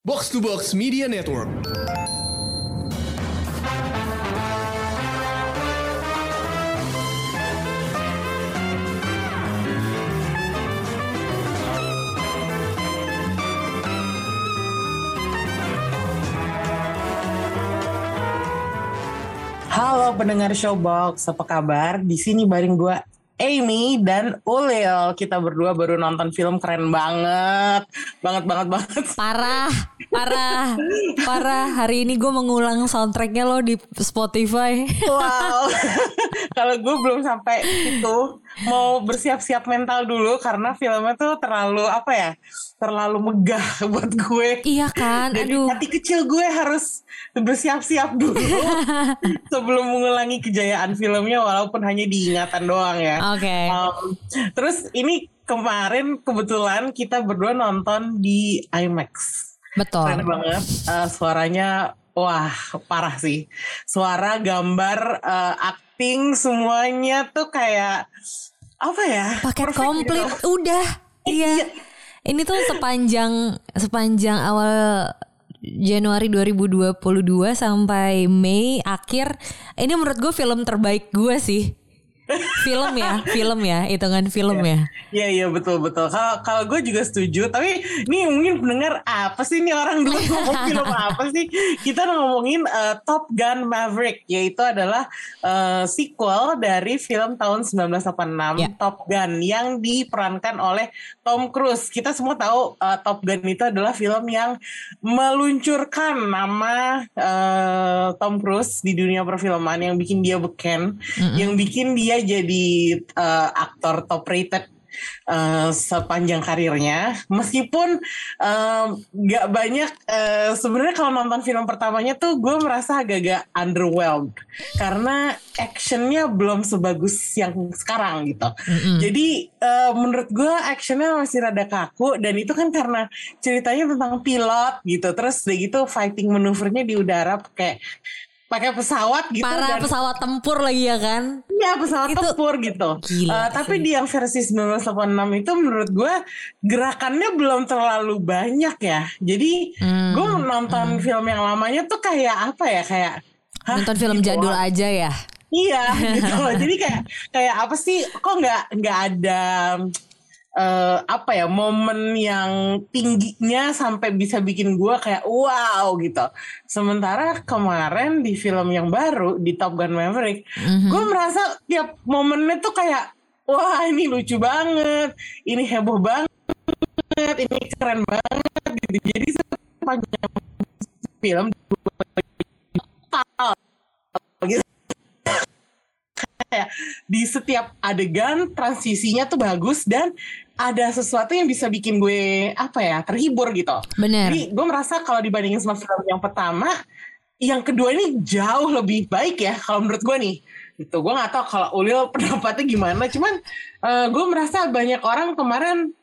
Box to Box Media Network. Halo pendengar Showbox, apa kabar? Di sini bareng gue Amy dan Ulil. Kita berdua baru nonton film keren banget. Banget, banget, banget. Parah, parah, parah. Hari ini gue mengulang soundtracknya lo di Spotify. Wow. Kalau gue belum sampai itu, mau bersiap-siap mental dulu karena filmnya tuh terlalu apa ya? Terlalu megah buat gue. Iya kan, Dari aduh. hati kecil gue harus bersiap-siap dulu sebelum mengulangi kejayaan filmnya walaupun hanya diingatan doang ya. Oke. Um, terus ini kemarin kebetulan kita berdua nonton di IMAX. Keren Betul. banget. Uh, suaranya wah parah sih. Suara, gambar, uh, acting semuanya tuh kayak apa ya? Paket perfect komplit gitu. udah. Iya. Ini tuh sepanjang sepanjang awal Januari 2022 sampai Mei akhir ini menurut gue film terbaik gue sih. Film ya, film ya, hitungan film ya. Iya iya betul betul. Kalau kalau gue juga setuju. Tapi ini mungkin pendengar apa sih ini orang dulu ngomong film apa sih? Kita ngomongin uh, Top Gun Maverick, yaitu adalah uh, sequel dari film tahun 1986 Ya. Top Gun yang diperankan oleh Tom Cruise. Kita semua tahu uh, Top Gun itu adalah film yang meluncurkan nama uh, Tom Cruise di dunia perfilman yang bikin dia beken, yang bikin dia jadi uh, aktor top rated uh, sepanjang karirnya. Meskipun um, nggak banyak uh, sebenarnya kalau nonton film pertamanya tuh gue merasa agak-agak underwhelmed. Karena actionnya belum sebagus yang sekarang gitu. Jadi uh, menurut gue actionnya masih rada kaku. Dan itu kan karena ceritanya tentang pilot gitu. Terus udah gitu fighting manuvernya di udara pakai pakai pesawat gitu Para dan pesawat tempur lagi ya kan? Iya pesawat Itu tempur gitu. gila Eh, tapi sih. di yang versi 1986 itu menurut gue gerakannya belum terlalu banyak ya. Jadi Hmm, gue nonton film yang lamanya tuh kayak apa ya kayak Nonton film gitu. jadul aja ya. Iya gitu loh. Jadi kayak kayak apa sih? Kok nggak nggak ada eh, apa ya momen yang tingginya sampai bisa bikin gue kayak wow gitu. Sementara kemarin di film yang baru di Top Gun Maverick, Mhm. gue merasa tiap momennya tuh kayak wah ini lucu banget, ini heboh banget, ini keren banget gitu. Jadi sepanjang film total gitu kayak di setiap adegan transisinya tuh bagus dan ada sesuatu yang bisa bikin gue apa ya terhibur gitu. Bener. Jadi gue merasa kalau dibandingin sama film yang pertama, yang kedua ini jauh lebih baik ya kalau menurut gue nih. Itu gue nggak tahu kalau Ulil pendapatnya gimana. Cuman eh, gue merasa banyak orang kemarin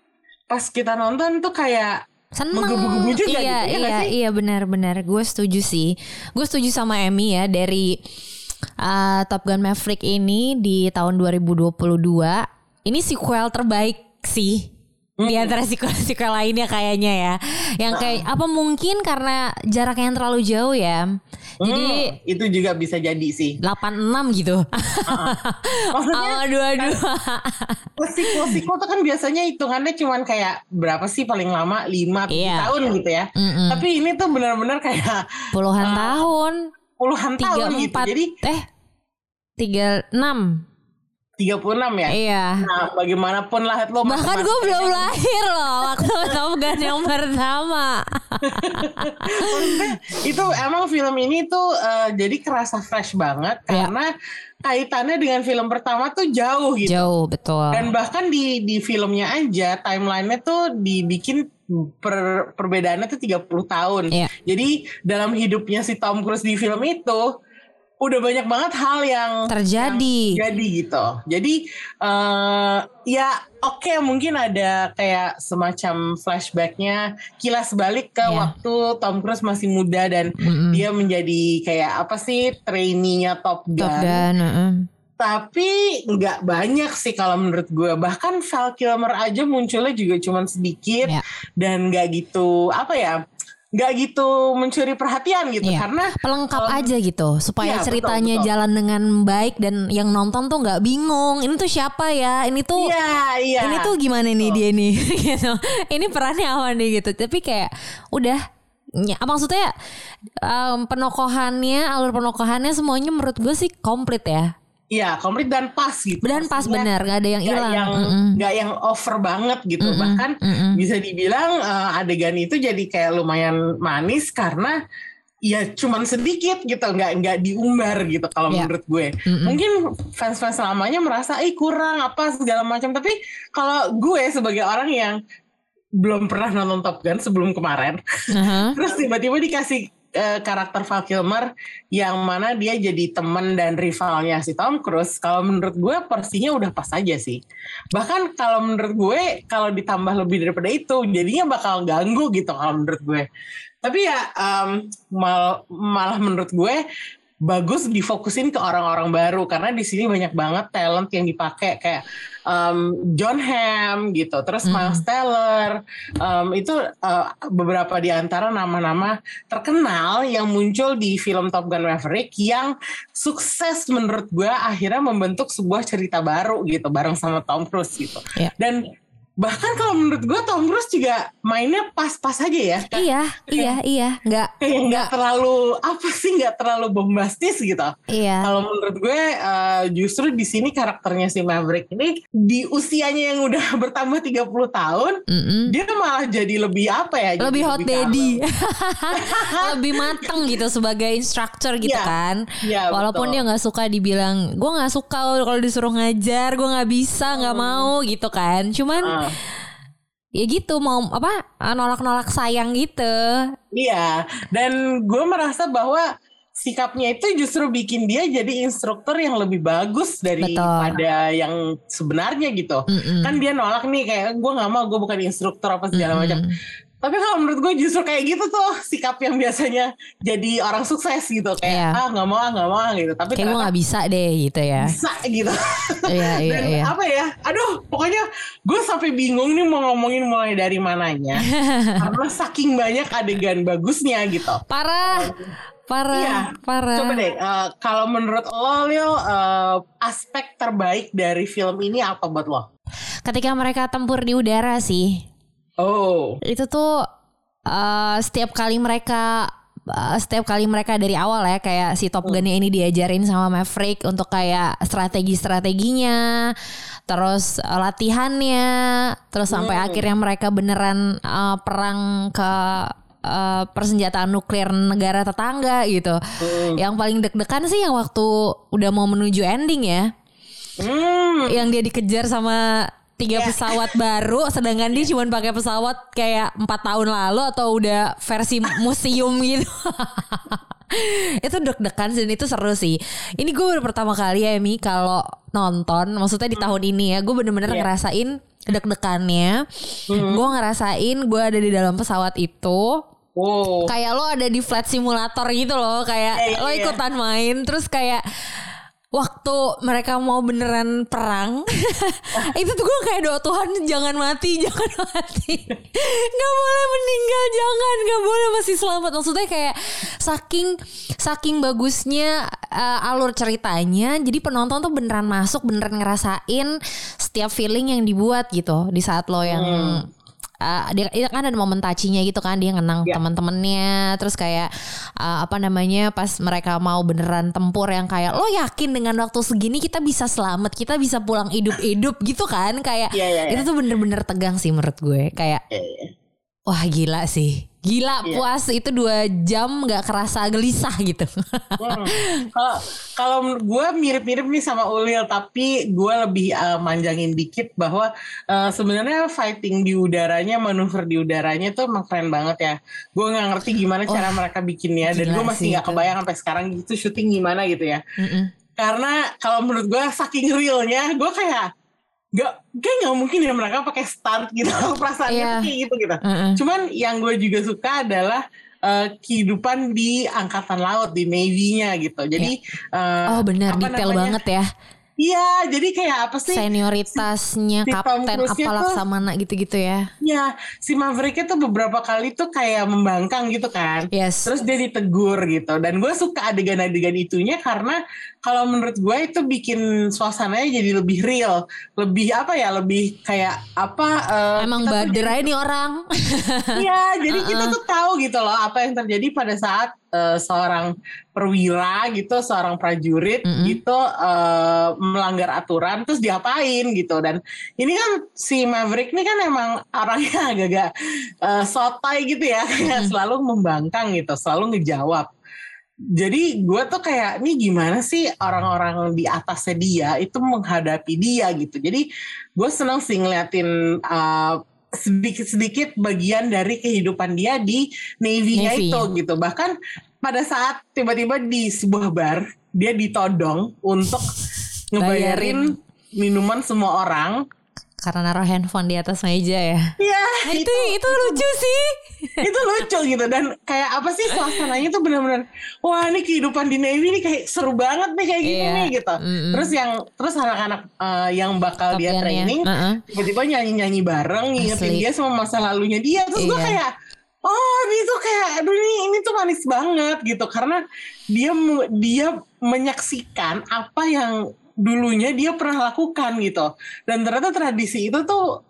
pas kita nonton tuh kayak Seneng Menggebu-gebu juga Iya gitu, ya iya iya benar-benar Gue setuju sih Gue setuju sama Emmy ya Dari uh, Top Gun Maverick ini Di tahun 2022 Ini sequel terbaik sih. Di antara sequel-sequel lainnya kayaknya ya. Yang kayak Apa mungkin karena jarak yang terlalu jauh ya? Jadi hmm, itu juga bisa jadi sih. 86 gitu. Maksudnya Awal dua-dua sequel-sequel tuh kan biasanya hitungannya cuman kayak berapa sih paling lama? 5 Iya. tahun gitu ya. Mm-mm. Tapi ini tuh benar-benar kayak Puluhan tahun puluhan Tiga tahun gitu. empat Jadi Eh Tiga enam 36 ya. Iya Nah, bagaimanapun lah lo Bahkan gue belum lahir loh waktu Top Gun yang pertama. Itu emang film ini tuh eh, jadi kerasa fresh banget Iya. karena kaitannya dengan film pertama tuh jauh gitu. Jauh betul. Dan bahkan di di filmnya aja timelinenya tuh dibikin per, perbedaannya tuh 30 tahun. Iya. Jadi dalam hidupnya si Tom Cruise di film itu udah banyak banget hal yang Terjadi. jadi gitu. Jadi eh ya oke mungkin ada kayak semacam flashbacknya kilas balik ke Iya. waktu Tom Cruise masih muda dan Mm-mm. dia menjadi kayak apa sih trainee-nya Top Gun. Top Gun. heeh. Tapi nggak banyak sih kalau menurut gue. Bahkan Val Kilmer aja munculnya juga cuman sedikit Ya. dan nggak gitu apa ya nggak gitu mencuri perhatian gitu Iya. karena pelengkap kalau- aja gitu supaya Iya, betul, ceritanya betul. jalan dengan baik dan yang nonton tuh nggak bingung ini tuh siapa ya ini tuh iya iya ini tuh gimana nih dia nih gitu ini perannya apa nih gitu tapi kayak udah ya, maksudnya um, penokohannya alur penokohannya semuanya menurut gue sih komplit ya iya komplit dan pas gitu dan pas Maksudnya bener nggak ada yang hilang yang Mm-mm. nggak yang over banget gitu Mm-mm, bahkan mm-mm. bisa dibilang eh, adegan itu jadi kayak lumayan manis karena ya cuman sedikit gitu nggak nggak diumbar gitu kalau Iya. menurut gue Mm-mm. mungkin fans-fans lamanya merasa ih kurang apa segala macam tapi kalau gue sebagai orang yang belum pernah nonton Top Gun sebelum kemarin Aha. terus tiba-tiba dikasih eh, karakter Val Kilmer yang mana dia jadi teman dan rivalnya si Tom Cruise kalau menurut gue porsinya udah pas aja sih. Bahkan kalau menurut gue kalau ditambah lebih daripada itu jadinya bakal ganggu gitu kalau menurut gue. Tapi ya em, mal- malah menurut gue bagus difokusin ke orang-orang baru karena di sini banyak banget talent yang dipakai kayak em, John Hamm gitu terus Hmm. Miles Teller em, itu eh, beberapa di antara nama-nama terkenal yang muncul di film Top Gun Maverick yang sukses menurut gue akhirnya membentuk sebuah cerita baru gitu bareng sama Tom Cruise gitu Iya. dan bahkan kalau menurut gue Tom Cruise juga mainnya pas-pas aja ya iya iya iya nggak kayak nggak terlalu apa sih nggak terlalu bombastis gitu iya kalau menurut gue eh, justru di sini karakternya si Maverick ini di usianya yang udah bertambah 30 tahun Mm-mm. dia malah jadi lebih apa ya? lebih hot daddy calm. lebih mateng gitu sebagai instructor gitu Iya. kan Iya, walaupun betul. dia nggak suka dibilang gue nggak suka kalau disuruh ngajar gue nggak bisa nggak mau gitu kan cuman Ah, ya gitu mau apa nolak-nolak sayang gitu iya, dan gue merasa bahwa sikapnya itu justru bikin dia jadi instruktur yang lebih bagus daripada yang sebenarnya gitu. Mm-mm. Kan dia nolak nih kayak gue nggak mau gue bukan instruktur apa segala Mm-mm. macam. Tapi kalau menurut gue justru kayak gitu tuh sikap yang biasanya jadi orang sukses gitu Iya. kayak ah nggak mau ah nggak mau ah," gitu. Tapi kayak gue nggak bisa deh gitu ya bisa gitu. iya iya Dan iya apa ya? Aduh, pokoknya gue sampai bingung nih mau ngomongin mulai dari mananya. karena saking banyak adegan bagusnya gitu. parah parah Iya. parah Coba deh, eh, kalau menurut lo, Lil, eh, aspek terbaik dari film ini apa buat lo? ketika mereka tempur di udara sih Oh, itu tuh eh, setiap kali mereka eh, setiap kali mereka dari awal ya kayak si Top Gun-nya ini diajarin sama Maverick untuk kayak strategi-strateginya terus eh, latihannya terus sampai Hmm. akhirnya mereka beneran eh, perang ke eh, persenjataan nuklir negara tetangga gitu. Hmm. yang paling deg-degan sih yang waktu udah mau menuju ending ya. Hmm, yang dia dikejar sama tiga Iya. pesawat baru sedangkan dia cuma pakai pesawat kayak empat tahun lalu atau udah versi museum gitu. Itu deg-degan dan itu seru sih. Ini gue baru pertama kali ya Mi kalau nonton maksudnya di tahun ini ya gue bener-bener Iya. ngerasain deg-degannya. Gue ngerasain gue ada di dalam pesawat itu oh, kayak lo ada di flight simulator gitu loh kayak Iya, iya, lo iya. ikutan main terus kayak waktu mereka mau beneran perang itu tuh gue kayak doa Tuhan jangan mati jangan mati. Nggak boleh meninggal jangan nggak boleh masih selamat. Maksudnya kayak saking saking bagusnya uh, alur ceritanya jadi penonton tuh beneran masuk beneran ngerasain setiap feeling yang dibuat gitu di saat lo yang Uh, dia, dia kan ada momen tacinya gitu kan dia ngenang Ya. teman-temannya terus kayak uh, apa namanya pas mereka mau beneran tempur yang kayak lo yakin dengan waktu segini kita bisa selamat kita bisa pulang hidup-hidup gitu kan kayak Iya, iya, iya. itu tuh bener-bener tegang sih menurut gue kayak Iya, iya. wah gila sih gila Iya. puas itu dua jam nggak kerasa gelisah gitu Hmm. Kalau kalau menurut gue mirip-mirip nih sama Ulil, tapi gue lebih eh, manjangin dikit bahwa eh, sebenarnya fighting di udaranya, manuver di udaranya itu emang keren banget ya. Gue nggak ngerti gimana cara mereka bikinnya, dan gue masih sih nggak kebayang sampai sekarang itu syuting gimana gitu ya. Mm-mm. Karena kalau menurut gue saking realnya, gue kayak nggak kayak nggak mungkin ya mereka pakai stunt gitu perasaannya Iya. tuh kayak gitu gitu. Mm-mm. Cuman yang gue juga suka adalah eh, kehidupan di angkatan laut di navy-nya gitu. Jadi eh, oh benar detail namanya? banget ya Iya, jadi kayak apa sih? Senioritasnya si kapten Cruise-nya apa laksamana gitu-gitu ya. Ya, si Mavericknya tuh beberapa kali tuh kayak membangkang gitu kan. Yes. Terus dia ditegur gitu. Dan gue suka adegan-adegan itunya karena kalau menurut gue itu bikin suasananya jadi lebih real. Lebih apa ya, lebih kayak apa. eh, Emang kita tuh bader jadi- aja nih orang. Iya, jadi kita tuh tahu gitu loh apa yang terjadi pada saat eh, seorang perwira gitu, seorang prajurit Mm-mm. gitu eh, melanggar aturan terus diapain gitu. Dan ini kan si Maverick ini kan emang orangnya agak-agak eh, sotoy gitu ya, kayak selalu membangkang gitu, selalu ngejawab. Jadi gue tuh kayak ini gimana sih orang-orang di atasnya dia itu menghadapi dia gitu. Jadi gue seneng sih ngeliatin uh, sedikit-sedikit bagian dari kehidupan dia di Navy-nya Navy. itu gitu. Bahkan pada saat tiba-tiba di sebuah bar dia ditodong untuk ngebayarin minuman semua orang. Karena naruh handphone di atas meja ya. Iya, Nah, itu itu lucu sih. itu lucu gitu dan kayak apa sih suasananya tuh benar-benar wah ini kehidupan di Navy ini kayak seru banget nih kayak gini Iya. nih gitu. Mm-mm. Terus yang terus anak-anak eh, yang bakal dia Kaptennya. training Heeh. tiba-tiba nyanyi-nyanyi bareng ngingetin Asli. dia sama masa lalunya dia terus gue Iya. kayak oh ini tuh kayak aduh ini ini tuh manis banget gitu. Karena dia mu- dia menyaksikan apa yang dulunya dia pernah lakukan gitu. Dan ternyata tradisi itu tuh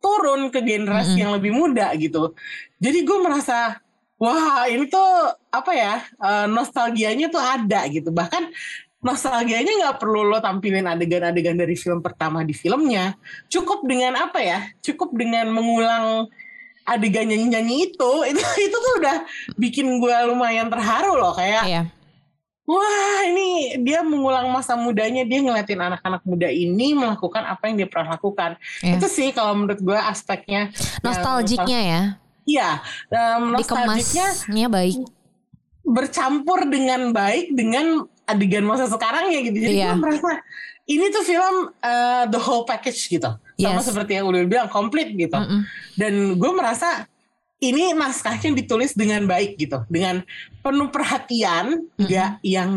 turun ke generasi Mm-mm. yang lebih muda gitu. Jadi gue merasa wah ini tuh apa ya eh, nostalgianya tuh ada gitu. Bahkan nostalgianya nggak perlu lo tampilin adegan-adegan dari film pertama di filmnya. Cukup dengan apa ya cukup dengan mengulang adegan nyanyi-nyanyi itu itu itu tuh udah bikin gue lumayan terharu loh kayak Iya. wah ini dia mengulang masa mudanya dia ngeliatin anak-anak muda ini melakukan apa yang dia pernah lakukan Iya. itu sih kalau menurut gue aspeknya Nostalgiknya ya. iya um, nostalgiknya baik. bercampur dengan baik dengan adegan masa sekarang ya gitu jadi Iya. gue merasa ini tuh film uh, the whole package gitu sama Yes. seperti yang udah bilang komplit gitu Mm-mm. dan gue merasa ini naskahnya ditulis dengan baik gitu dengan penuh perhatian nggak yang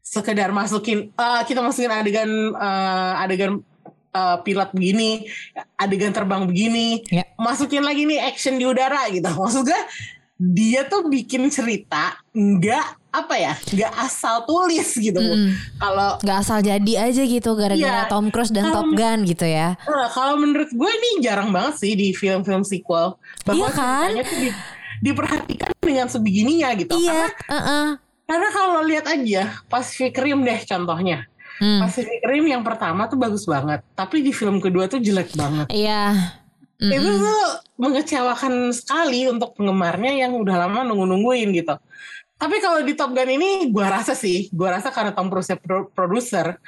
sekedar masukin "Ah, kita masukin adegan eh, adegan eh, pilot begini adegan terbang begini Ya. masukin lagi nih action di udara gitu maksud gue dia tuh bikin cerita nggak apa ya nggak asal tulis gitu Mm-mm. kalau Gak asal jadi aja gitu gara-gara Iya. Tom Cruise dan Top Gun gitu ya. Nah, kalau menurut gue ini jarang banget sih di film-film sequel bahwa Iya kan? di- diperhatikan dengan sebegininya gitu. Iya. Karena, uh-uh. karena kalau lihat aja Pacific Rim deh contohnya. Hmm. Pacific Rim yang pertama tuh bagus banget, tapi di film kedua tuh jelek banget. Iya. Itu Mm-mm. tuh mengecewakan sekali untuk penggemarnya yang udah lama nunggu-nungguin gitu. Tapi kalau di Top Gun ini gua rasa sih, gua rasa karena Tom Cruise pro- produser,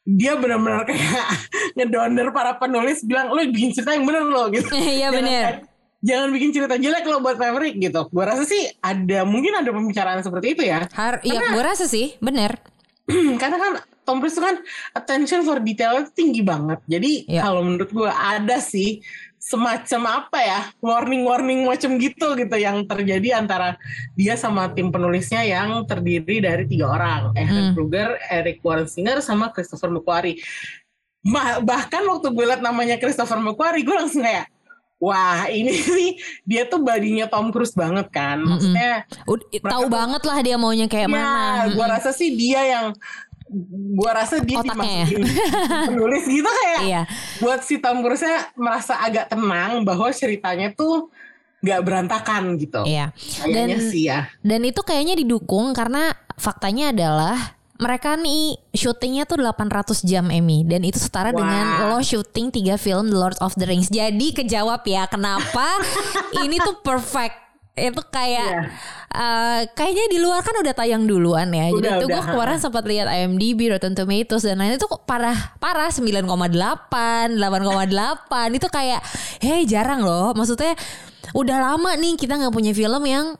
dia benar-benar kayak ngedonder para penulis bilang lo bikin cerita yang bener lo gitu. Iya bener. Jangan bikin cerita jelek lo buat Maverick gitu. Gua rasa sih ada mungkin ada pembicaraan seperti itu ya. Har ya gue rasa sih bener. Karena kan Tom Cruise kan attention for detail itu tinggi banget. Jadi Iya. kalau menurut gua ada sih semacam apa ya warning-warning macam gitu gitu yang terjadi antara dia sama tim penulisnya yang terdiri dari tiga orang, Aaron Hmm. Kruger, Eric Warren Singer, sama Christopher McQuarrie. Ma- bahkan waktu gue liat namanya Christopher McQuarrie, gue langsung kayak, wah ini sih dia tuh badinya Tom Cruise banget kan. Maksudnya Ud- tahu banget lah dia maunya kayak ya, mana. gua rasa sih dia yang gua rasa dia Otaknya ya. dimasukin penulis gitu kayak Iya. buat si Tom Cruise-nya merasa agak tenang bahwa ceritanya tuh nggak berantakan gitu. Iya. Kayaknya Dan- sih ya. Dan itu kayaknya didukung karena faktanya adalah mereka nih syutingnya tuh 800 jam Emmy dan itu setara Wah. dengan lo syuting tiga film The Lord of the Rings. Jadi kejawab ya kenapa ini tuh perfect. Itu kayak Iya. eh, kayaknya di luar kan udah tayang duluan ya. Jadi Udah, itu gue kemarin sempat lihat IMDb, Rotten Tomatoes dan lain itu kok parah parah 9,8, 8,8 itu kayak hey jarang loh. Maksudnya udah lama nih kita nggak punya film yang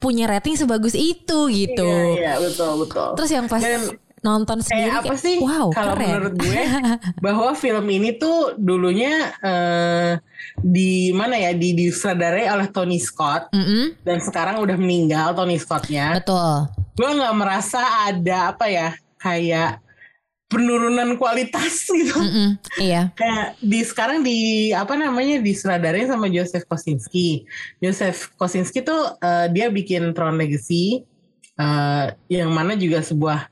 punya rating sebagus itu gitu. Iya, iya, betul, betul. Terus yang pas Dan nonton sendiri kayak apa sih wow kalau keren. menurut gue bahwa film ini tuh dulunya eh, di mana ya di disutradarai oleh Tony Scott Mm-mm, dan sekarang udah meninggal Tony Scottnya. betul. gue nggak merasa ada apa ya kayak penurunan kualitas gitu. Mm-mm, iya. Kayak di sekarang di apa namanya disutradarin sama Joseph Kosinski. Joseph Kosinski tuh uh, dia bikin Tron Legacy uh, yang mana juga sebuah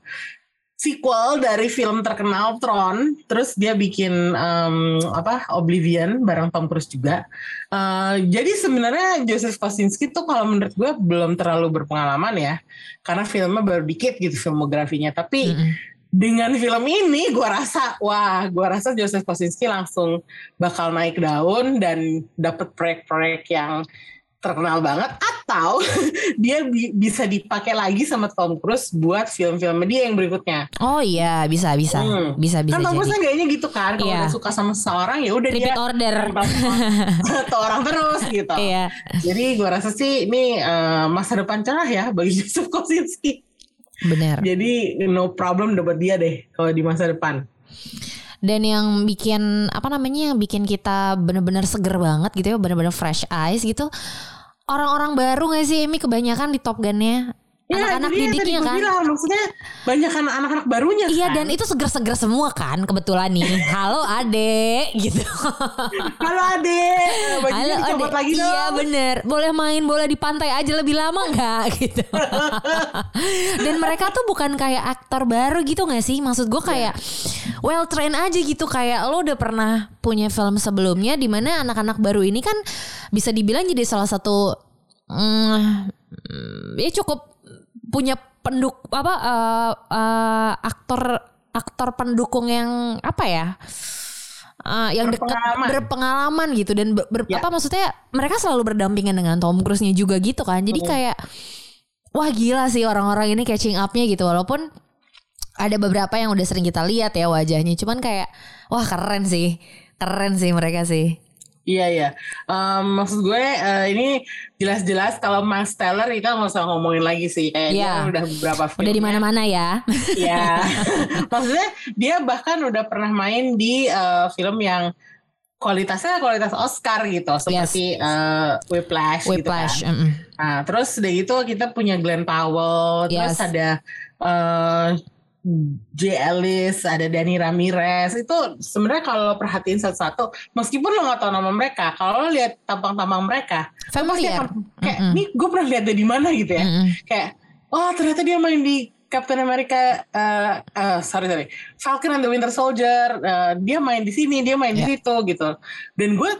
sequel dari film terkenal Tron. Terus dia bikin um, apa Oblivion bareng Tom Cruise juga. Uh, jadi sebenarnya Joseph Kosinski tuh kalau menurut gue belum terlalu berpengalaman ya, karena filmnya baru dikit gitu filmografinya. Tapi Mm-mm. dengan film ini gue rasa wah gue rasa Joseph Kosinski langsung bakal naik daun dan dapet proyek-proyek yang terkenal banget atau dia bi- bisa dipakai lagi sama Tom Cruise buat film-film dia yang berikutnya. Oh iya, bisa bisa. Hmm. Bisa bisa kan Tom Cruise kan kayaknya gitu kan kalau Iya. udah suka sama seseorang ya udah dia order. satu orang terus gitu. Iya. Jadi gue rasa sih ini eh, masa depan cerah ya bagi Joseph Kosinski. Benar. Jadi no problem dapat dia deh kalau di masa depan. Dan yang bikin apa namanya yang bikin kita bener-bener seger banget gitu ya, bener-bener fresh eyes gitu. Orang-orang baru gak sih Emi kebanyakan di Top Gun-nya? Anak-anak jadi yang didiknya kan? bilang, maksudnya banyak kan anak-anak barunya Iya kan. dan itu seger-seger semua kan kebetulan nih. Halo adek gitu. Halo bajunya Halo adek. lagi dong. Iya bener. Boleh main bola di pantai aja lebih lama nggak gitu. dan mereka tuh bukan kayak aktor baru gitu gak sih? Maksud gue kayak well trained aja gitu kayak lo udah pernah punya film sebelumnya di mana anak-anak baru ini kan bisa dibilang jadi salah satu mm, ya cukup punya penduk apa eh, eh, aktor aktor pendukung yang apa ya? Eh, yang dekat Berpengalaman. gitu dan ber, ber- Ya. apa maksudnya mereka selalu berdampingan dengan Tom Cruise-nya juga gitu kan. Jadi kayak wah gila sih orang-orang ini catching up-nya gitu. Walaupun ada beberapa yang udah sering kita lihat ya wajahnya. Cuman kayak wah keren sih. Keren sih mereka sih Iya iya. Em, maksud gue eh, ini jelas-jelas kalau Miles Teller kita nggak usah ngomongin lagi sih. Kayak dia Iya. udah beberapa film. udah di mana-mana ya Iya. Maksudnya dia bahkan udah pernah main di eh, film yang kualitasnya kualitas Oscar gitu, seperti eh, Whiplash, Whiplash gitu kan. mm-mm. Nah, terus udah gitu kita punya Glenn Powell, terus Yes. ada eh J. Ellis, ada Danny Ramirez. Itu sebenarnya kalau lo perhatiin satu-satu, meskipun lo nggak tahu nama mereka, kalau lo lihat tampang-tampang mereka, pasti familiar akan kayak, Mm-mm. nih gue pernah lihat di mana gitu ya. Mm-mm. Kayak, oh ternyata dia main di Captain America, eh eh, sorry sorry, Falcon and the Winter Soldier. eh, dia main di sini, dia main di Ya. situ gitu. Dan gue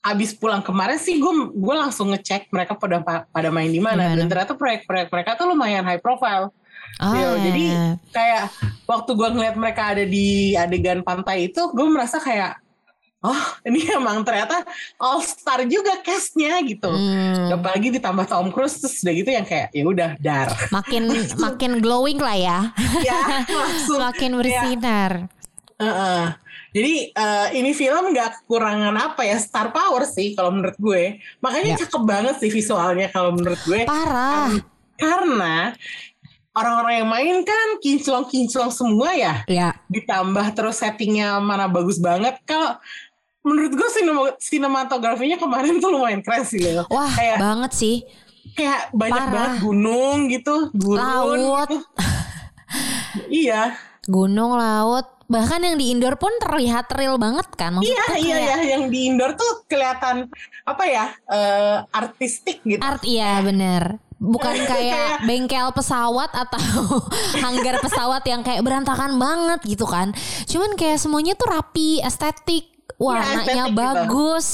abis pulang kemarin sih gue gue langsung ngecek mereka pada pada main di Di mana? dan ternyata proyek-proyek mereka tuh lumayan high profile. Ah, Yo, jadi kayak waktu gue ngeliat mereka ada di adegan pantai itu, gue merasa kayak, oh ini emang ternyata all star juga castnya gitu. hmm, Apalagi ditambah Tom Cruise terus udah gitu yang kayak ya udah dar. makin makin glowing lah ya ya langsung. makin bersinar Heeh. Jadi eh, ini film nggak kekurangan apa ya star power sih kalau menurut gue. Makanya Ya. cakep banget sih visualnya kalau menurut gue. parah Karena orang-orang yang main kan kinclong-kinclong semua ya. ya. Ditambah terus settingnya mana bagus banget. Kalau menurut gue sinema, sinematografinya kemarin tuh lumayan keren sih loh wah kayak banget sih. kayak banyak Parah. banget gunung gitu gurun. Laut. gitu. iya. Gunung laut. Bahkan yang di indoor pun terlihat real banget kan? Iya Maksudnya iya kayak ya yang di indoor tuh kelihatan apa ya eh, artistik gitu. Art iya bener bukan kayak bengkel pesawat atau hanggar pesawat yang kayak berantakan banget gitu kan. Cuman kayak semuanya tuh rapi estetik warnanya estetik gitu. bagus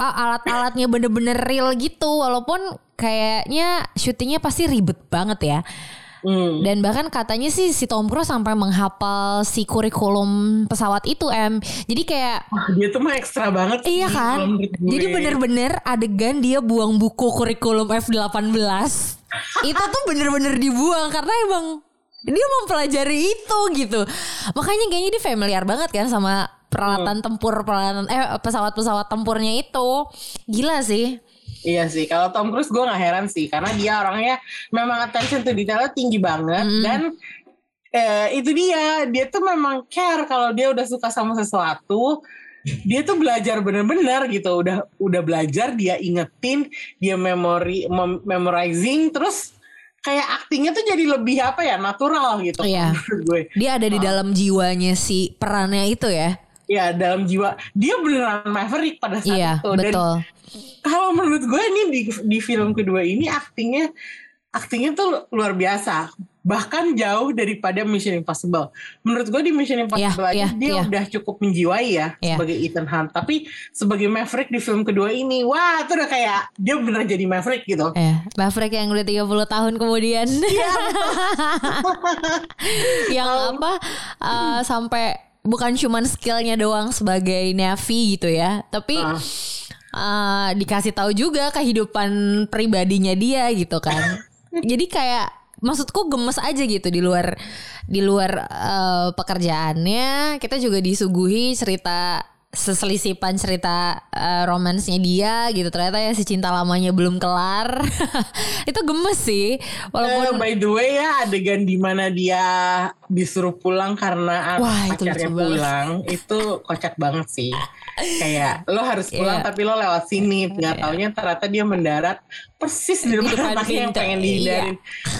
A- alat-alatnya bener-bener real gitu. Walaupun kayaknya syutingnya pasti ribet banget ya Hmm. dan bahkan katanya sih si Tom Cruise sampai menghafal si kurikulum pesawat itu em jadi kayak Wah, dia tuh mah ekstra banget sih Iya kan? Jadi bener-bener adegan dia buang buku kurikulum F18. itu tuh bener-bener dibuang karena emang dia mempelajari itu gitu. Makanya kayaknya dia familiar banget kan sama peralatan tempur peralatan eh pesawat-pesawat tempurnya itu. Gila sih. Iya sih, kalau Tom Cruise gue nggak heran sih, karena dia orangnya memang attention to detailnya tinggi banget Mm. dan eh, itu dia, dia tuh memang care kalau dia udah suka sama sesuatu, dia tuh belajar bener-bener gitu, udah udah belajar dia ingetin, dia memori mem- memorizing, terus kayak aktingnya tuh jadi lebih apa ya natural gitu Iya. gue. Dia ada di Ah. dalam jiwanya si perannya itu ya. Ya dalam jiwa dia beneran maverick pada saat Iya, itu dan betul. Kalau menurut gue ini di di film kedua ini aktingnya aktingnya tuh luar biasa bahkan jauh daripada Mission Impossible menurut gue di Mission Impossible Iya, aja iya, dia iya. udah cukup menjiwai ya Iya. sebagai Ethan Hunt tapi sebagai Maverick di film kedua ini wah itu udah kayak dia beneran jadi Maverick gitu Ya, Maverick yang udah 30 tahun kemudian. Iya. yang apa uh, sampai bukan cuman skillnya doang sebagai Navy gitu ya, tapi Ah. Uh, dikasih tahu juga kehidupan pribadinya dia gitu kan. Jadi kayak maksudku gemes aja gitu di luar di luar uh, pekerjaannya. Kita juga disuguhi cerita seselisipan cerita uh, romansnya dia gitu. Ternyata ya si cinta lamanya belum kelar. Itu gemes sih. Walaupun by the way ya adegan di mana dia disuruh pulang karena Wah, itu pacarnya banget. pulang itu kocak banget sih kayak lo harus pulang Iya. tapi lo lewat sini. Nggak taunya ternyata dia mendarat persis di depan anaknya yang pengen dihindarin.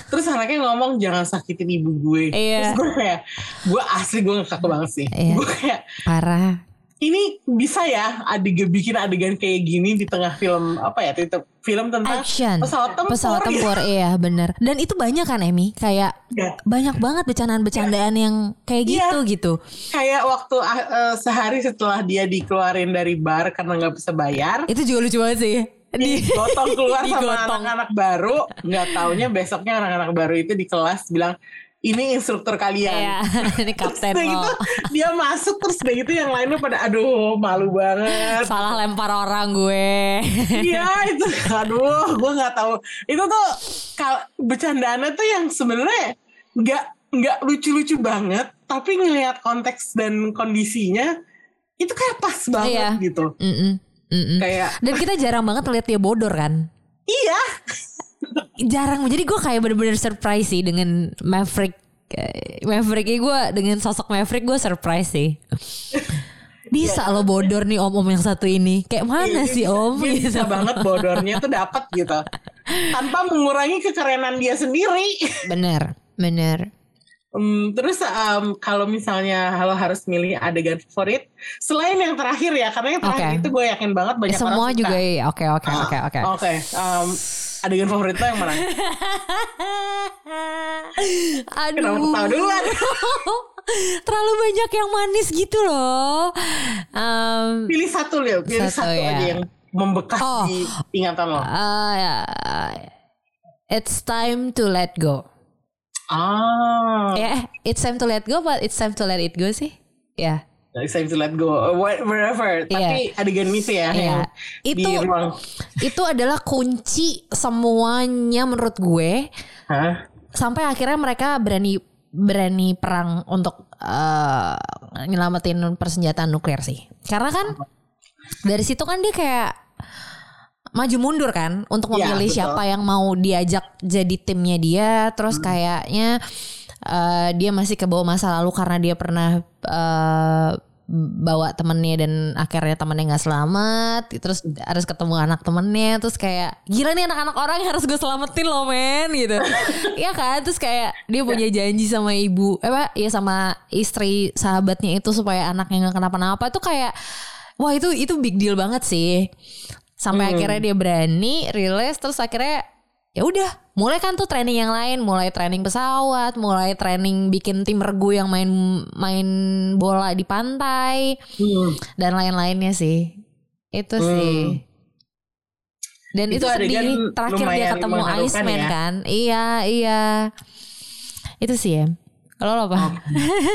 Terus anaknya ngomong jangan sakitin ibu gue. Iya. terus gue kayak gue asli gue ngekak banget sih. Iya. gue kayak parah ini bisa ya adegan bikin adegan kayak gini di tengah film apa ya itu film tentang action pesawat tempur pesawat ya. tempur iya bener dan itu banyak kan Emi kayak Ya. banyak banget bercandaan-bercandaan yang kayak Iya. gitu gitu kayak waktu eh, sehari setelah dia dikeluarin dari bar karena nggak bisa bayar itu juga lucu banget sih di digotong keluar sama digotong. anak-anak baru nggak taunya besoknya anak-anak baru itu di kelas bilang ini instruktur kalian Iya, ini kapten Udah gitu lo. dia masuk terus udah gitu yang lainnya pada aduh malu banget Salah lempar orang gue. Iya itu aduh gue nggak tahu itu tuh kal bercandaannya tuh yang sebenarnya nggak nggak lucu-lucu banget tapi ngelihat konteks dan kondisinya itu kayak pas banget Iya. gitu Mm-mm, mm-mm. kayak Dan kita jarang banget lihat dia bodor kan. iya Jarang. Jadi gue kayak bener-bener surprise sih dengan Maverick. Eh, Maverick ini gue dengan sosok Maverick gue surprise sih. Bisa lo bodor nih om-om yang satu ini. Kayak mana Iya, sih dia om? bisa, dia bisa Gitu. banget bodornya tuh dapat gitu tanpa mengurangi kekerenan dia sendiri Bener, bener. Hmm, terus em, kalau misalnya lo harus milih adegan favorit selain yang terakhir ya karena yang terakhir Oke. itu gue yakin banget banyak Semua orang suka. juga iya. Oke, oke, oke, oke. Oke, adegan favorit lo yang mana? Aduh. Kenapa ketawa duluan? Terlalu banyak yang manis gitu loh. Em, Pilih satu Lil, pilih Satu, satu, ya. aja yang membekas Oh. di ingatan lo. uh, it's time to let go. Ah, Ya, it's time to let go, but it's time to let it go sih. Ya, it's time to let go, uh, wherever. Tapi adegan itu ya, Iya. yang Itu di ruang. itu adalah kunci semuanya menurut gue Hah? sampai akhirnya mereka berani berani perang untuk eh, nyelamatin persenjataan nuklir sih. Karena kan dari situ kan dia kayak maju mundur kan untuk Iya, memilih betul. siapa yang mau diajak jadi timnya dia. Terus kayaknya eh, dia masih kebawa masa lalu karena dia pernah eh, bawa temennya dan akhirnya temennya nggak selamat. Terus harus ketemu anak temennya. Terus kayak gila nih anak-anak orang yang harus gue selamatin loh men gitu. Iya kan? Terus kayak dia punya janji sama ibu eh apa ya sama istri sahabatnya itu supaya anaknya nggak kenapa-napa. Itu kayak wah itu itu big deal banget sih. Sampai akhirnya dia berani rilis terus akhirnya ya udah mulai kan tuh training yang lain mulai training pesawat mulai training bikin tim regu yang main main bola di pantai Hmm. dan lain-lainnya sih. Itu sih. Dan itu, Itu sedih terakhir dia ketemu Iceman ya. kan? Iya iya. Itu sih ya. Kalau lo apa?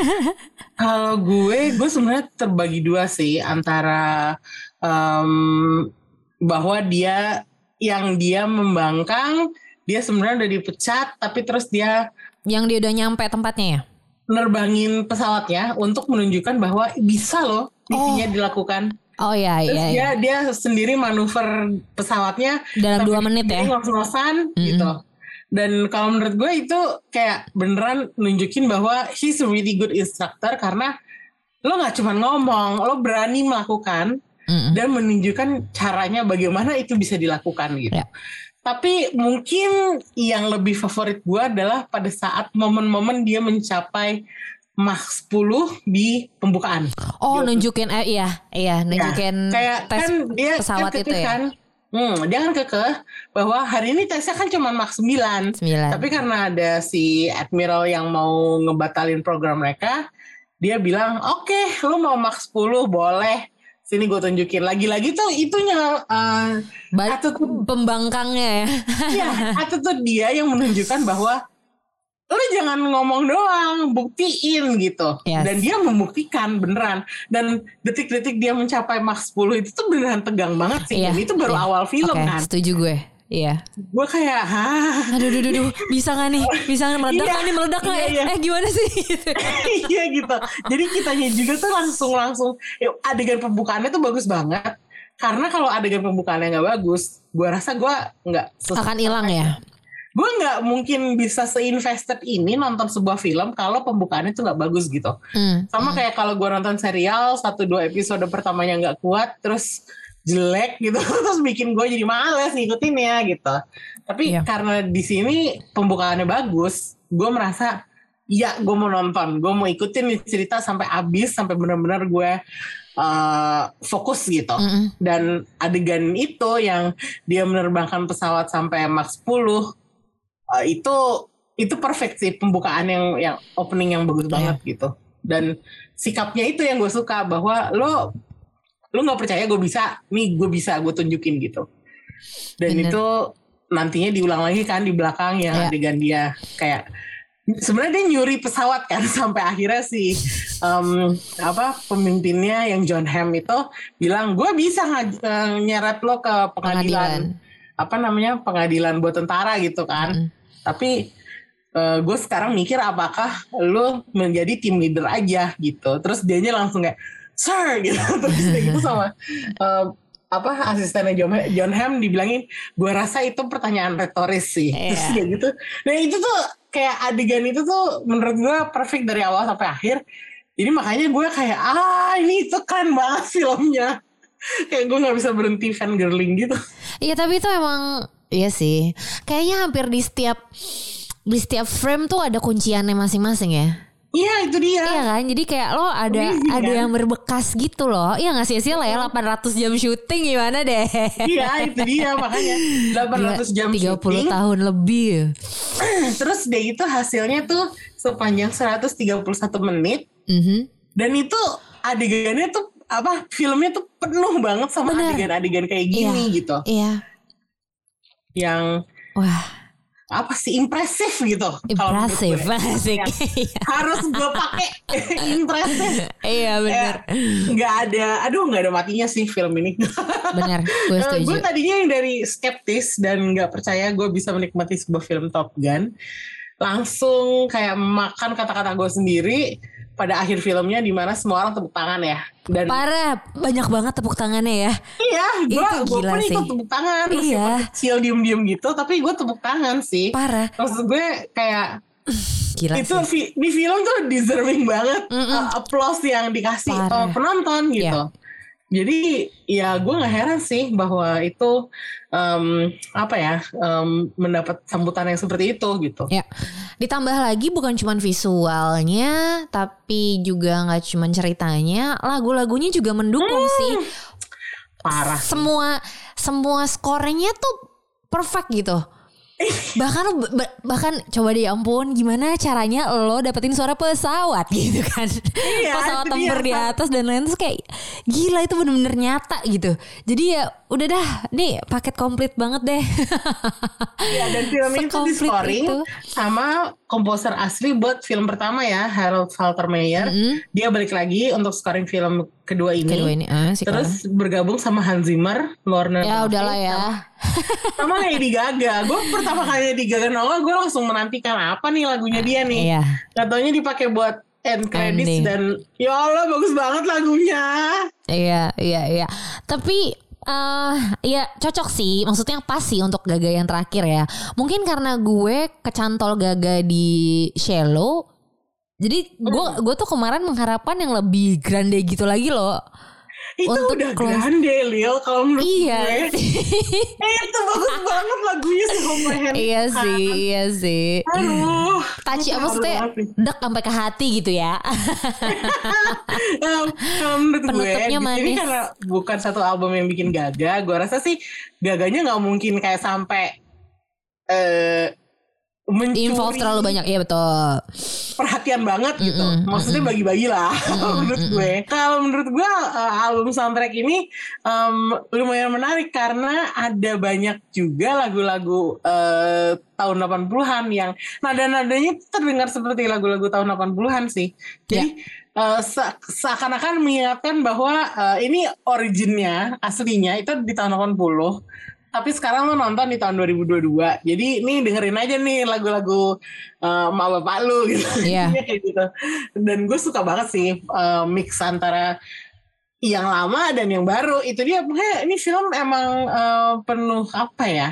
Kalau gue, gue sebenarnya terbagi dua sih antara em, bahwa dia yang dia membangkang, dia sebenarnya udah dipecat, tapi terus dia yang dia udah nyampe tempatnya ya nerbangin pesawatnya untuk menunjukkan bahwa bisa loh misinya dilakukan. oh iya Terus iya, iya. dia dia sendiri manuver pesawatnya dalam dua menit dia ya ngos-ngosan gitu. Dan kalau menurut gue itu kayak beneran nunjukin bahwa he's a really good instructor karena lo nggak cuma ngomong, lo berani melakukan Dan menunjukkan caranya bagaimana itu bisa dilakukan gitu. Ya. Tapi mungkin yang lebih favorit gue adalah pada saat momen-momen dia mencapai Mach 10 di pembukaan. Oh, Gitu. nunjukin eh iya, iya, nunjukin Ya, kayak tes kan dia pesawat kan itu ya. kan. Hmm, dia kan kekeh bahwa hari ini tesnya kan cuma Mach 9. Sembilan. Tapi karena ada si Admiral yang mau ngebatalin program mereka, dia bilang, oke, lu mau Mach 10 boleh. Sini gue tunjukin. Lagi-lagi tuh itunya, uh, Ba- attitude, pembangkangnya ya. ya, attitude dia yang menunjukkan bahwa lu jangan ngomong doang, buktiin gitu. Yes. Dan dia membuktikan beneran. Dan detik-detik dia mencapai Mach 10 itu tuh beneran tegang banget sih. Iya, Dan itu baru iya. awal film Oke, kan. setuju gue. Iya. Gue kayak, hah? Aduh, duh, duh, duh, bisa gak nih? Bisa gak meledak Iya. gak nih? Meledak gak? Iya, Eh, iya. eh, gimana sih? Iya gitu. Jadi kitanya juga tuh langsung langsung ya, adegan pembukaannya tuh bagus banget. Karena kalau adegan pembukaannya nggak bagus, gue rasa gue nggak ses- Akan hilang ya? Gue nggak mungkin bisa seinvested ini nonton sebuah film kalau pembukaannya tuh nggak bagus gitu. Hmm. Sama kayak kalau gue nonton serial satu dua episode pertamanya nggak kuat, terus jelek gitu, terus bikin gue jadi males ngikutinnya gitu. Tapi Iya. karena di sini pembukaannya bagus, gue merasa ya gue mau nonton, gue mau ikutin nih cerita sampai habis, sampai benar-benar gue uh, fokus gitu. Mm-mm. Dan adegan itu yang dia menerbangkan pesawat sampai Mach 10 uh, itu itu perfect sih pembukaan yang yang opening yang bagus Iya. banget gitu. Dan sikapnya itu yang gue suka bahwa lo lo nggak percaya gue bisa, nih gue bisa gue tunjukin gitu. Dan Bener. itu nantinya diulang lagi kan di belakang yang Iya. adegan dia kayak sebenarnya dia nyuri pesawat kan sampai akhirnya si em, apa pemimpinnya yang John Hamm itu bilang gue bisa eh, nyeret lo ke pengadilan, Pengadilan. apa namanya pengadilan buat tentara gitu kan Mm. tapi gue sekarang mikir apakah lo menjadi tim leader aja gitu terus dianya langsung kayak sir gitu. Terus kayak gitu sama eh, apa asistennya John, John Hamm dibilangin gue rasa itu pertanyaan retoris sih. Terus Iya. kayak gitu. Nah itu tuh kayak adegan itu tuh menurut gue perfect dari awal sampai akhir. Jadi makanya gue kayak ah ini itu keren banget filmnya. Kayak gue nggak bisa berhenti fan girling gitu. Iya tapi itu emang Iya sih. Kayaknya hampir di setiap Di setiap frame tuh ada kunciannya masing-masing ya iya itu dia. Iya kan? Jadi kayak lo ada Amazing, Ada kan? yang berbekas gitu loh. Iya gak sia-sia lah ya 800 jam syuting gimana deh? Iya itu dia makanya. 800 jam 30 syuting. tahun lebih. Terus dia itu hasilnya tuh sepanjang 131 menit. Mhm. dan itu adegannya tuh apa filmnya tuh penuh banget sama adegan-adegan kayak gini gitu. Iya. Yang Wah apa sih impresif gitu. Impresif. Asik. Iya. harus gue pakai impresif. Iya bener. nggak ada aduh nggak ada matinya sih film ini. Bener Gue Eh, setuju. gue tadinya yang dari skeptis dan nggak percaya gue bisa menikmati sebuah film Top Gun langsung kayak makan kata-kata gue sendiri pada akhir filmnya di mana semua orang tepuk tangan ya dan Parah Banyak banget tepuk tangannya ya iya gue gue pun sih. ikut tepuk tangan Iya. kecil diem-diem gitu tapi gue tepuk tangan sih Parah maksud gue kayak Gila itu sih di film tuh deserving banget Mm-mm. uh, applause yang dikasih uh, penonton gitu. Jadi ya gue nggak heran sih bahwa itu em, apa ya em, mendapat sambutan yang seperti itu gitu. Ya, ditambah lagi bukan cuman visualnya, tapi juga nggak cuman ceritanya, lagu-lagunya juga mendukung Hmm. sih. Parah. Semua semua skornya tuh perfect gitu. Bahkan ba- bahkan coba deh ampun gimana caranya lo dapetin suara pesawat gitu kan Iya, pesawat tempur di atas dan lain terus kayak gila itu bener-bener nyata gitu jadi ya udah dah nih paket komplit banget deh Iya dan film itu di scoring itu. sama komposer asli buat film pertama ya Harold Faltermeyer. Mm-mm. Dia balik lagi untuk scoring film kedua ini. kedua ini ah, si Terus bergabung sama Hans Zimmer, Lorna Ya udahlah ya. sama Lady Gaga. Gue pertama kali Lady Gaga nongol, gue langsung menantikan apa nih lagunya dia nih. Iya. Gak taunya dipakai buat end credits Ending. dan ya Allah bagus banget lagunya. Iya, iya, iya. Tapi eh ya cocok sih. Maksudnya pas sih untuk Gaga yang terakhir ya. Mungkin karena gue kecantol Gaga di Shallow. Jadi gue gue tuh kemarin mengharapkan yang lebih grande gitu lagi loh. itu Untuk udah close. grande Lil kalau menurut Iya gue. Eh, itu bagus banget lagunya sih Home My Hand. iya sih, iya sih. Aduh. Touch apa sih. dek sampai ke hati gitu ya. Kalau menurut gue Penutupnya sini manis. karena bukan satu album yang bikin Gaga, gue rasa sih Gaganya nggak mungkin kayak sampai eh mencuri Involve terlalu banyak, iya betul. perhatian banget gitu. Mm-mm, Maksudnya bagi-bagi lah menurut gue. Kalau menurut gue uh, album soundtrack ini um, lumayan menarik karena ada banyak juga lagu-lagu uh, tahun 80-an yang nada-nadanya terdengar seperti lagu-lagu tahun 80-an sih. Jadi uh, se- seakan-akan mengingatkan bahwa uh, ini originnya aslinya itu di tahun 80 tapi sekarang lo nonton di tahun 2022 jadi ini dengerin aja nih lagu-lagu uh, emak bapak lu gitu. Kayak gitu. Dan gue suka banget sih uh, mix antara yang lama dan yang baru. Itu dia makanya ini film emang uh, penuh apa ya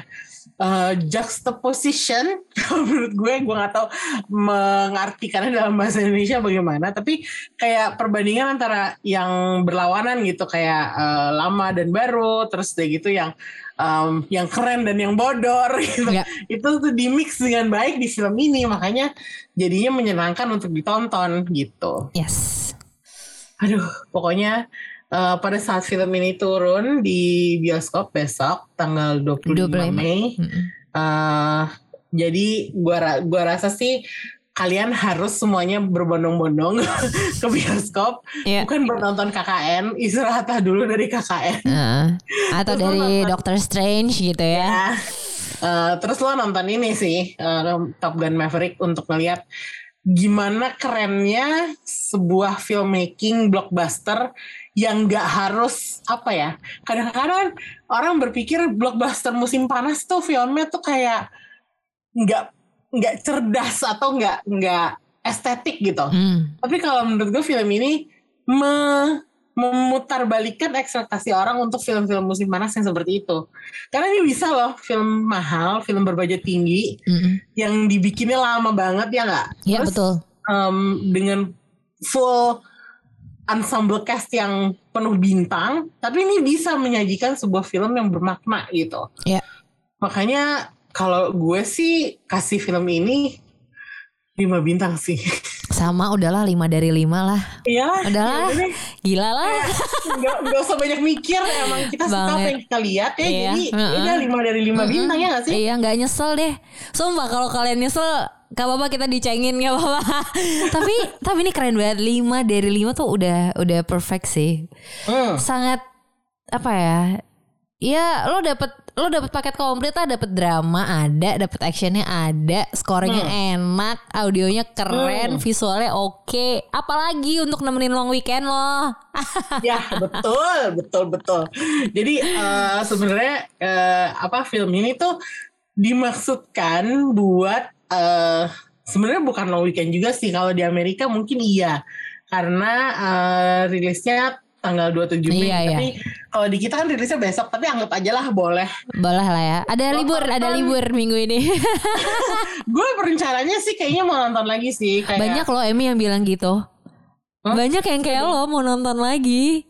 uh, juxtaposition. Kalau menurut gue gue nggak tahu mengartikannya dalam bahasa Indonesia bagaimana. Tapi kayak perbandingan antara yang berlawanan gitu kayak uh, lama dan baru terus kayak gitu yang um, yang keren dan yang bodor gitu Ya. itu tuh di mix dengan baik di film ini makanya jadinya menyenangkan untuk ditonton gitu Yes. aduh pokoknya uh, pada saat film ini turun di bioskop besok tanggal 25 25. Mei Mm-mm. uh, jadi gua gua rasa sih kalian harus semuanya berbondong-bondong ke bioskop Iya. bukan buat nonton KKN istirahat dulu dari KKN Heeh. Atau Terus dari nonton- Doctor Strange gitu ya. ya. Eh, terus lo nonton ini sih eh, Top Gun Maverick untuk melihat gimana kerennya sebuah filmmaking blockbuster yang gak harus apa ya kadang-kadang orang berpikir blockbuster musim panas tuh filmnya tuh kayak nggak nggak cerdas atau nggak nggak estetik gitu Hmm. tapi kalau menurut gue film ini me memutarbalikkan ekspektasi orang untuk film-film musim panas yang seperti itu. Karena ini bisa loh film mahal, film berbudget tinggi Mm-mm. yang dibikinnya lama banget ya nggak? Iya betul. em, dengan full ensemble cast yang penuh bintang, tapi ini bisa menyajikan sebuah film yang bermakna gitu. Iya. Makanya kalau gue sih kasih film ini 5 bintang sih. Sama udahlah 5 dari 5 lah. Iya. Udahlah. ya. Gila lah. nggak nggak usah banyak mikir emang kita suka apa Banget. yang kita lihat ya Iya, jadi heeh. udah lima dari lima Mm-mm. bintang ya nggak sih Iya nggak nyesel deh. Sumpah kalau kalian nyesel Gak apa-apa kita dicengin gak apa-apa Tapi tapi ini keren banget 5 dari 5 tuh udah udah perfect sih Hmm. Sangat Apa ya Ya lo dapet lo dapet paket komplit lah dapet drama ada dapet actionnya ada scoringnya enak audionya keren Hmm. visualnya oke. Apalagi untuk nemenin long weekend lo. Ya betul betul betul. Jadi eh, sebenarnya eh, apa film ini tuh dimaksudkan buat eh, sebenarnya bukan long weekend juga sih. Kalau di Amerika mungkin iya. Karena eh, rilisnya tanggal 27 Mei. Iya, iya. tapi kalau di kita kan rilisnya besok tapi anggap aja lah boleh. Boleh lah ya. Ada libur ada libur minggu ini. Gue berencananya sih kayaknya mau nonton lagi sih kayak banyak loh Emmy yang bilang gitu. Hah? banyak yang kayak lo mau nonton lagi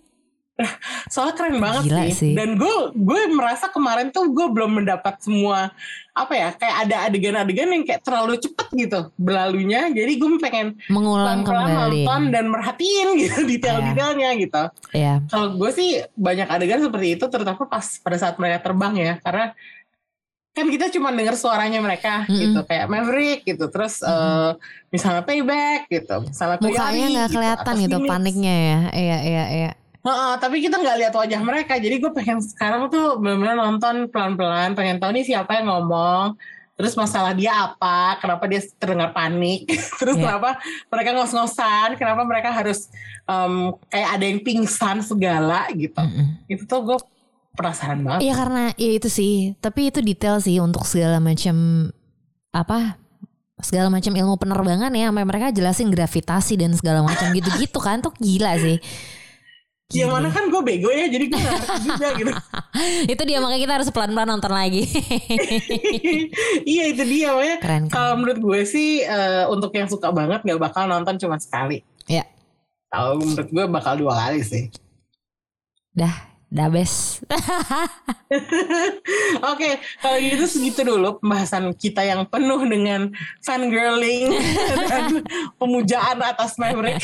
soalnya keren banget Gila sih. sih. dan gue gue merasa kemarin tuh gue belum mendapat semua apa ya kayak ada adegan-adegan yang kayak terlalu cepet gitu berlalunya jadi gue pengen mengulang kembali. nonton dan merhatiin gitu detail-detailnya gitu. Ya kalau gue sih banyak adegan seperti itu terutama pas pada saat mereka terbang ya. Karena kan kita cuma dengar suaranya mereka Mm-mm. gitu kayak Maverick gitu. Terus eh, misalnya payback gitu misalnya mukanya nggak kelihatan atau gitu Phoenix. paniknya ya. Iya iya iya Heeh, tapi kita nggak lihat wajah mereka, jadi gue pengen sekarang tuh benar-benar nonton pelan-pelan, pengen tahu nih siapa yang ngomong, terus masalah dia apa, kenapa dia terdengar panik, terus Iya. kenapa mereka ngos-ngosan, kenapa mereka harus em, kayak ada yang pingsan segala gitu, Mm-mm. itu tuh gue penasaran banget. Iya karena ya itu sih tapi itu detail sih untuk segala macam apa segala macam ilmu penerbangan ya sampai mereka jelasin gravitasi dan segala macam gitu-gitu kan tuh gila sih Yang mana kan gue bego ya, jadi gue juga gitu. itu dia makanya kita harus pelan-pelan nonton lagi iya itu dia, makanya keren kalau menurut gue sih eh, untuk yang suka banget nggak bakal nonton cuma sekali. ya Kalau menurut gue bakal dua kali sih. Dah, dah best. Oke, kalau gitu segitu dulu pembahasan kita yang penuh dengan fangirling dan pemujaan atas Maverick.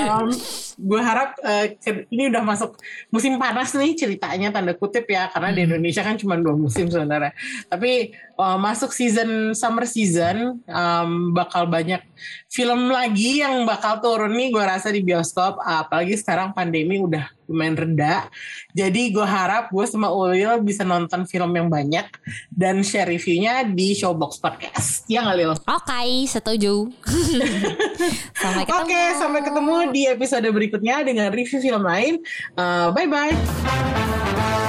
Um, gue harap uh, ini udah masuk musim panas nih ceritanya tanda kutip ya, karena di Indonesia kan cuma dua musim sebenarnya. Tapi uh, masuk season summer season um, bakal banyak film lagi yang bakal turun nih gue rasa di bioskop, apalagi sekarang pandemi udah lumayan reda. Jadi gue harap gue sama Ulil bisa nonton film yang banyak dan share reviewnya di Showbox Podcast. Ya nggak Lil? Oke, okay, setuju. sampai ketemu. Oke, okay, sampai ketemu di episode berikutnya dengan review film lain. Uh, bye bye.